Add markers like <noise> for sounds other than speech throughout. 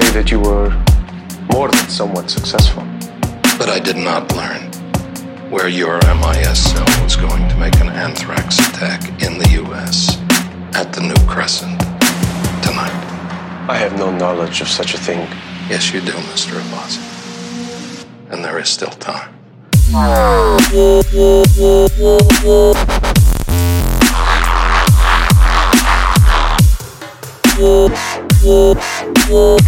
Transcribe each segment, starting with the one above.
say that you were more than somewhat successful. But I did not learn where your MIS cell was going to make an anthrax attack in the US at the New Crescent tonight. I have no knowledge of such a thing. Yes, you do, Mr. Abbasi. And there is still time. <laughs>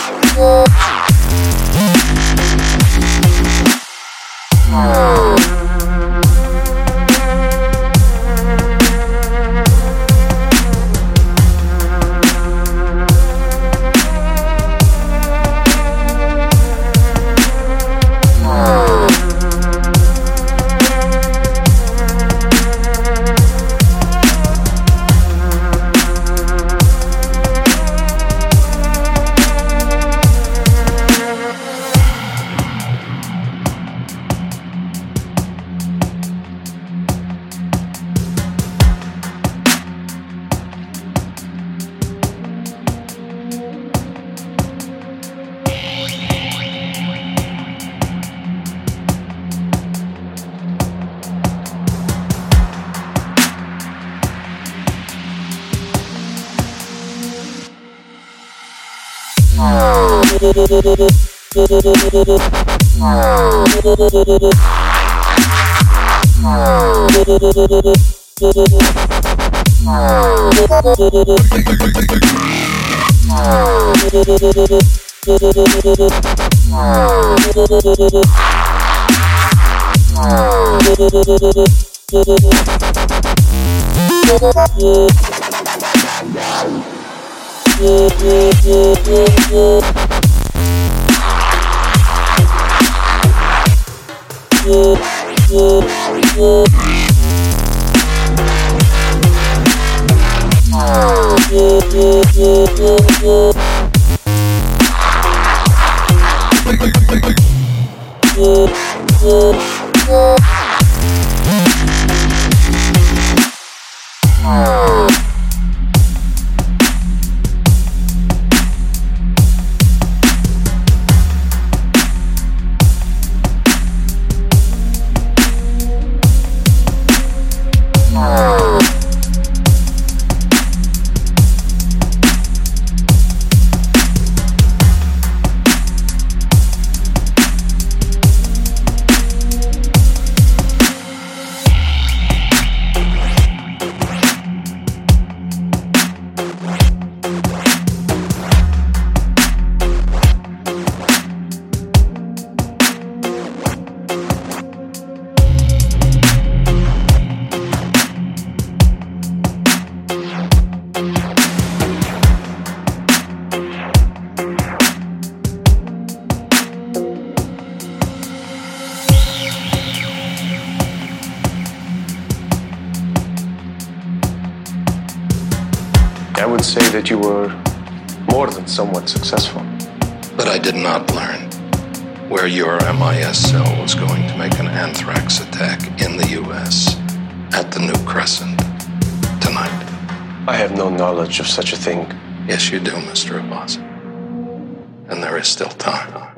Oh, I would say that you were more than somewhat successful. But I did not learn where your MIS cell was going to make an anthrax attack in the US at the New Crescent tonight. I have no knowledge of such a thing. Yes, you do, Mr. Abbasi. And there is still time.